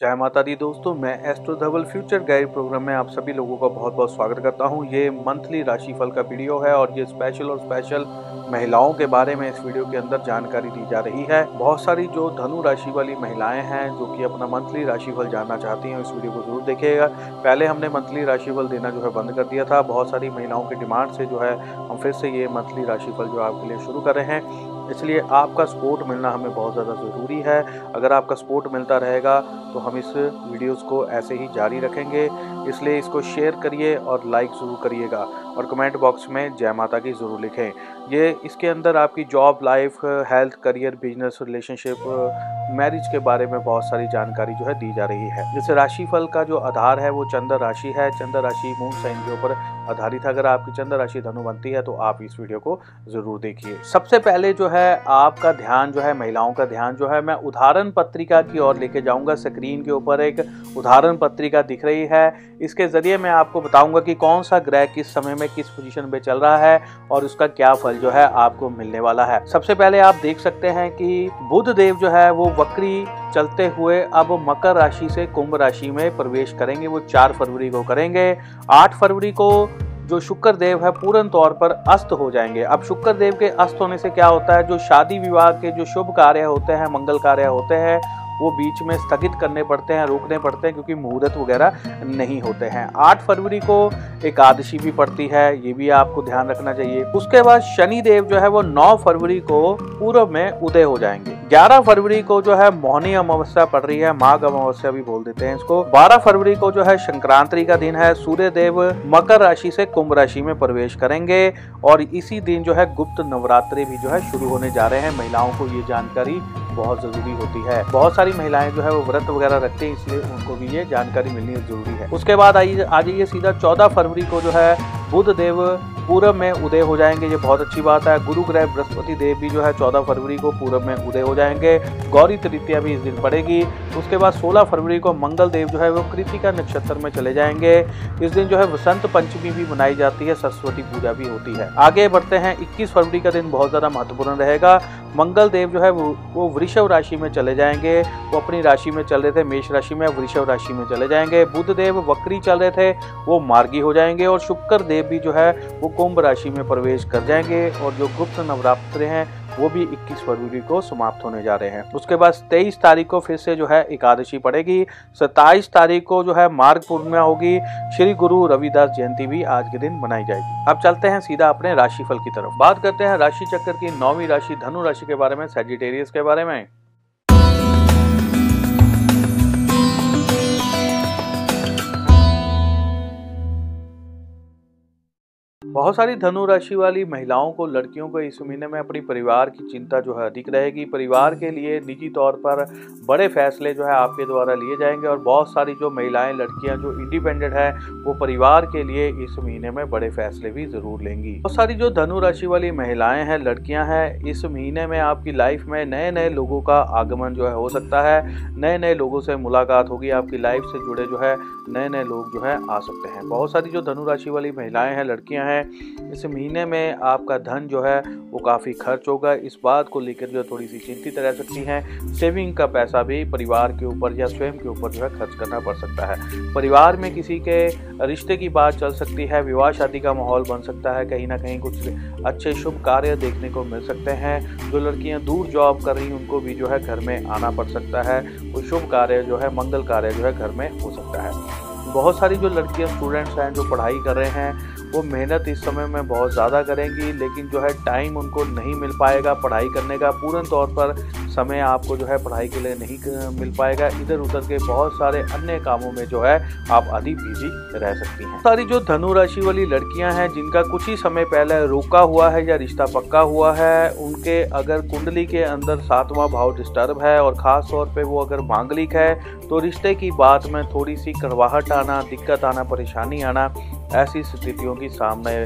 जय माता दी दोस्तों, मैं astro Dhaval future guide programme में आप सभी लोगों का बहुत बहुत स्वागत करता हूँ। ये मंथली राशिफल का वीडियो है और ये स्पेशल और स्पेशल महिलाओं के बारे में इस वीडियो के अंदर जानकारी दी जा रही है। बहुत सारी जो धनु राशि वाली महिलाएँ हैं, जो कि अपना मंथली राशिफल जानना चाहती हैं, इस वीडियो को ज़रूर देखिएगा। पहले हमने मंथली राशिफल देना जो है बंद कर दिया था। बहुत सारी महिलाओं की डिमांड से जो है हम फिर से ये मंथली राशिफल जो आपके लिए शुरू कर रहे हैं। इसलिए आपका सपोर्ट मिलना हमें बहुत ज़्यादा ज़रूरी है। अगर आपका सपोर्ट मिलता रहेगा तो हम इस वीडियोस को ऐसे ही जारी रखेंगे। इसलिए इसको शेयर करिए और लाइक ज़रूर करिएगा और कमेंट बॉक्स में जय माता की ज़रूर लिखें। ये इसके अंदर आपकी job life health career business relationship marriage के बारे में बहुत सारी जानकारी जो है दी जा रही है। जैसे राशिफल का जो आधार है, वो चंद्र राशि है। चंद्र राशि मून साइन के ऊपर आधारित है। अगर आपकी चंद्र राशि धनु बनती है तो आप इस वीडियो को ज़रूर देखिए। सबसे पहले जो है, आपका ध्यान जो है, महिलाओं का ध्यान जो है, मैं उदाहरण पत्रिका की ओर लेके जाऊँगा। स्क्रीन के ऊपर एक उदाहरण पत्रिका दिख रही है। इसके ज़रिए मैं आपको बताऊँगा कि कौन सा ग्रह किस समय में किस पोजीशन पे चल रहा है और उसका क्या फल जो है, आपको मिलने वाला है। सबसे पहले आप देख सकते हैं कि बुध देव जो है, वो वक्री चलते हुए अब मकर राशि से कुंभ राशि में प्रवेश करेंगे। वो चार फरवरी को करेंगे। आठ फरवरी को जो शुक्र देव है, पूर्ण तौर पर अस्त हो जाएँगे। अब शुक्र देव के अस्त होने से क्या होता है? जो शादी विवाह के जो शुभ कार्य होते हैं, मंगल कार्य होते हैं, वो बीच में स्थगित करने पड़ते हैं, रोकने पड़ते हैं, क्योंकि मुहूर्त वगैरह नहीं होते हैं। आठ फरवरी को एकादशी भी पड़ती है, ये भी आपको ध्यान रखना चाहिए। उसके बाद शनि देव जो है, वो नौ फरवरी को पूर्व में उदय हो जाएँगे। ग्यारह फरवरी को जो है मोहनी अमावस्या पड़ रही है, माघ अमावस्या भी बोल देते हैं इसको। बारह फरवरी को जो है संक्रांति का दिन है सूर्य देव मकर राशि से कुंभ राशि में प्रवेश करेंगे और इसी दिन जो है गुप्त नवरात्रि भी जो है शुरू होने जा रहे हैं, महिलाओं को ये जानकारी बहुत ज़रूरी होती है। बहुत सारी महिलाएँ जो है वो व्रत वगैरह रखते हैं, इसलिए उनको भी ये जानकारी मिलनी ज़रूरी है। उसके बाद आइए आ जाइए सीधा चौदह फरवरी को जो है बुध देव पूरब में उदय हो जाएँगे। ये बहुत अच्छी बात है। गुरु ग्रह बृहस्पति देव भी जो है चौदह फरवरी को पूरब में उदय हो जाएँगे। गौरी तृतीया भी इस दिन पड़ेगी। उसके बाद सोलह फरवरी को मंगल देव जो है वो कृतिका नक्षत्र में चले जाएँगे। इस दिन जो है वसंत पंचमी भी मनाई जाती है। सरस्वती पूजा भी होती है। आगे बढ़ते हैं। इक्कीस फरवरी का दिन बहुत ज़्यादा महत्वपूर्ण रहेगा। मंगल देव जो है वो वो वृषभ राशि में चले जाएँगे। वो अपनी राशि में चल रहे थे, मेष राशि में वृषभ राशि में चले जाएँगे। बुध देव वक्री चल रहे थे, वो मार्गी हो जाएँगे और शुक्र देव भी जो है, वो कुंभ राशि में प्रवेश कर जाएँगे और जो गुप्त नवरात्र हैं वो भी 21 फरवरी को समाप्त होने जा रहे हैं। उसके बाद 23 तारीख को फिर से जो है एकादशी पड़ेगी। 27 तारीख को जो है मार्ग पूर्णिमा होगी। श्री गुरु रविदास जयंती भी आज के दिन मनाई जाएगी। अब चलते हैं सीधा अपने राशिफल की तरफ़। बात करते हैं राशि चक्र की नौवीं राशि, धनु राशि के बारे में सेजिटेरियस के बारे में। बहुत सारी धनु राशि वाली महिलाओं को, लड़कियों को इस महीने में अपनी परिवार की चिंता जो है अधिक रहेगी। परिवार के लिए निजी तौर पर बड़े फैसले जो है आपके द्वारा लिए जाएँगे और बहुत सारी जो महिलाएँ, लड़कियाँ जो इंडिपेंडेंट है, वो परिवार के लिए इस महीने में बड़े फैसले भी ज़रूर लेंगी। बहुत सारी जो धनु राशि वाली महिलाएँ हैं, लड़कियाँ हैं, इस महीने में आपकी लाइफ में नए नए लोगों का आगमन जो है हो सकता है। नए नए लोगों से मुलाकात होगी, आपकी लाइफ से जुड़े जो है नए नए लोग जो है आ सकते हैं। बहुत सारी जो धनु राशि वाली महिलाएँ हैं, लड़कियाँ हैं इस महीने में आपका धन जो है वो काफ़ी खर्च होगा। इस बात को लेकर जो थोड़ी सी चिंतित रह सकती हैं। सेविंग का पैसा भी परिवार के ऊपर या स्वयं के ऊपर जो है खर्च करना पड़ सकता है। परिवार में किसी के रिश्ते की बात चल सकती है, विवाह शादी का माहौल बन सकता है। कहीं ना कहीं कुछ अच्छे शुभ कार्य देखने को मिल सकते हैं। जो लड़कियाँ दूर जॉब कर रही उनको भी जो है घर में आना पड़ सकता है। कोई शुभ कार्य जो है, मंगल कार्य जो है घर में हो सकता है। बहुत सारी जो लड़कियाँ स्टूडेंट्स हैं, जो पढ़ाई कर रहे हैं वो मेहनत इस समय में बहुत ज़्यादा करेंगी, लेकिन जो है टाइम उनको नहीं मिल पाएगा पढ़ाई करने का। पूर्ण तौर पर समय आपको जो है पढ़ाई के लिए नहीं मिल पाएगा। इधर उधर के बहुत सारे अन्य कामों में जो है आप अधिक बिज़ी रह सकती हैं। सारी जो धनु राशि वाली लड़कियाँ हैं, जिनका कुछ ही समय पहले रोका हुआ है या रिश्ता पक्का हुआ है, उनके अगर कुंडली के अंदर सातवां भाव डिस्टर्ब है और ख़ास तौर पे वो अगर मांगलिक है तो रिश्ते की बात में थोड़ी सी कड़वाहट आना, दिक्कत आना, परेशानी आना, ऐसी स्थितियों की सामने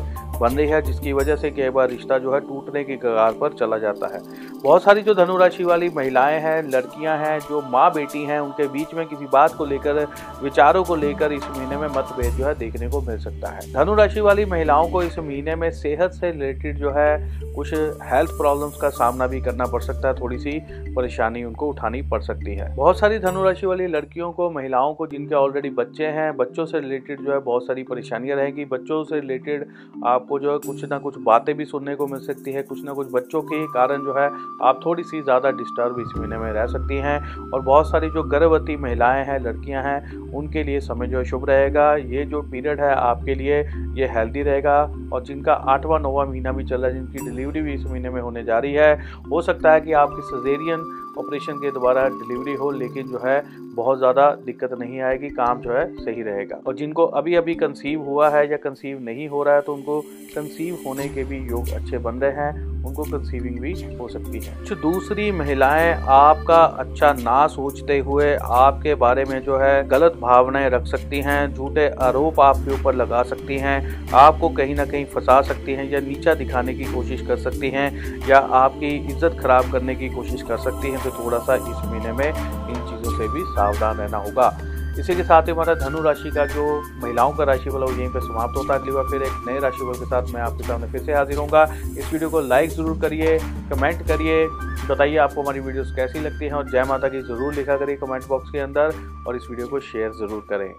बन रही है, जिसकी वजह से कई बार रिश्ता जो है टूटने की कगार पर चला जाता है। बहुत सारी जो धनुराशि वाली महिलाएँ हैं, लड़कियाँ हैं, जो माँ बेटी हैं, उनके बीच में किसी बात को लेकर, विचारों को लेकर इस महीने में मतभेद जो है देखने को मिल सकता है। धनुराशि वाली महिलाओं को इस महीने में सेहत से रिलेटेड जो है कुछ हेल्थ प्रॉब्लम्स का सामना भी करना पड़ सकता है। थोड़ी सी परेशानी उनको उठानी पड़ सकती है। बहुत सारी धनुराशि वाली लड़कियों को, महिलाओं को, जिनके ऑलरेडी बच्चे हैं, बच्चों से रिलेटेड जो है बहुत सारी परेशानियाँ रहेंगी। बच्चों से रिलेटेड आपको जो है कुछ ना कुछ बातें भी सुनने को मिल सकती है, कुछ ना कुछ बच्चों के कारण जो है आप थोड़ी सी ज़्यादा डिस्टर्ब इस महीने में रह सकती हैं और बहुत सारी जो गर्भवती महिलाएँ हैं, लड़कियाँ हैं, उनके लिए समय जो है शुभ रहेगा। ये जो पीरियड है आपके लिए, ये हेल्दी रहेगा और जिनका आठवां, नौवा महीना भी चल रहा है, जिनकी डिलीवरी भी इस महीने में होने जा रही है, हो सकता है कि आपकी सजेरियन ऑपरेशन के द्वारा डिलीवरी हो, लेकिन जो है बहुत ज़्यादा दिक्कत नहीं आएगी, काम जो है सही रहेगा। और जिनको अभी अभी कंसीव हुआ है या कंसीव नहीं हो रहा है तो उनको कंसीव होने के भी योग अच्छे बन रहे हैं, उनको कंसीविंग भी हो सकती है। जो दूसरी महिलाएँ आपका अच्छा ना सोचते हुए आपके बारे में जो है गलत भावनाएँ रख सकती हैं, झूठे आरोप आपके ऊपर लगा सकती हैं, आपको कहीं ना कहीं फंसा सकती हैं या नीचा दिखाने की कोशिश कर सकती हैं या आपकी इज़्ज़त खराब करने की कोशिश कर सकती हैं तो थोड़ा सा इस महीने में से भी सावधान रहना होगा। इसी के साथ ही हमारा धनु राशि का जो महिलाओं का राशिफल है, वो यहीं पर समाप्त होता है। अगली बार फिर एक नए राशिफल के साथ मैं आपके सामने फिर से हाजिर होऊँगा। इस वीडियो को लाइक ज़रूर करिए, कमेंट करिए, बताइए आपको हमारी वीडियोस कैसी लगती हैं और जय माता की ज़रूर लिखा करिए कमेंट बॉक्स के अंदर और इस वीडियो को शेयर ज़रूर करें।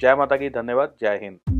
जय माता की, धन्यवाद, जय हिंद।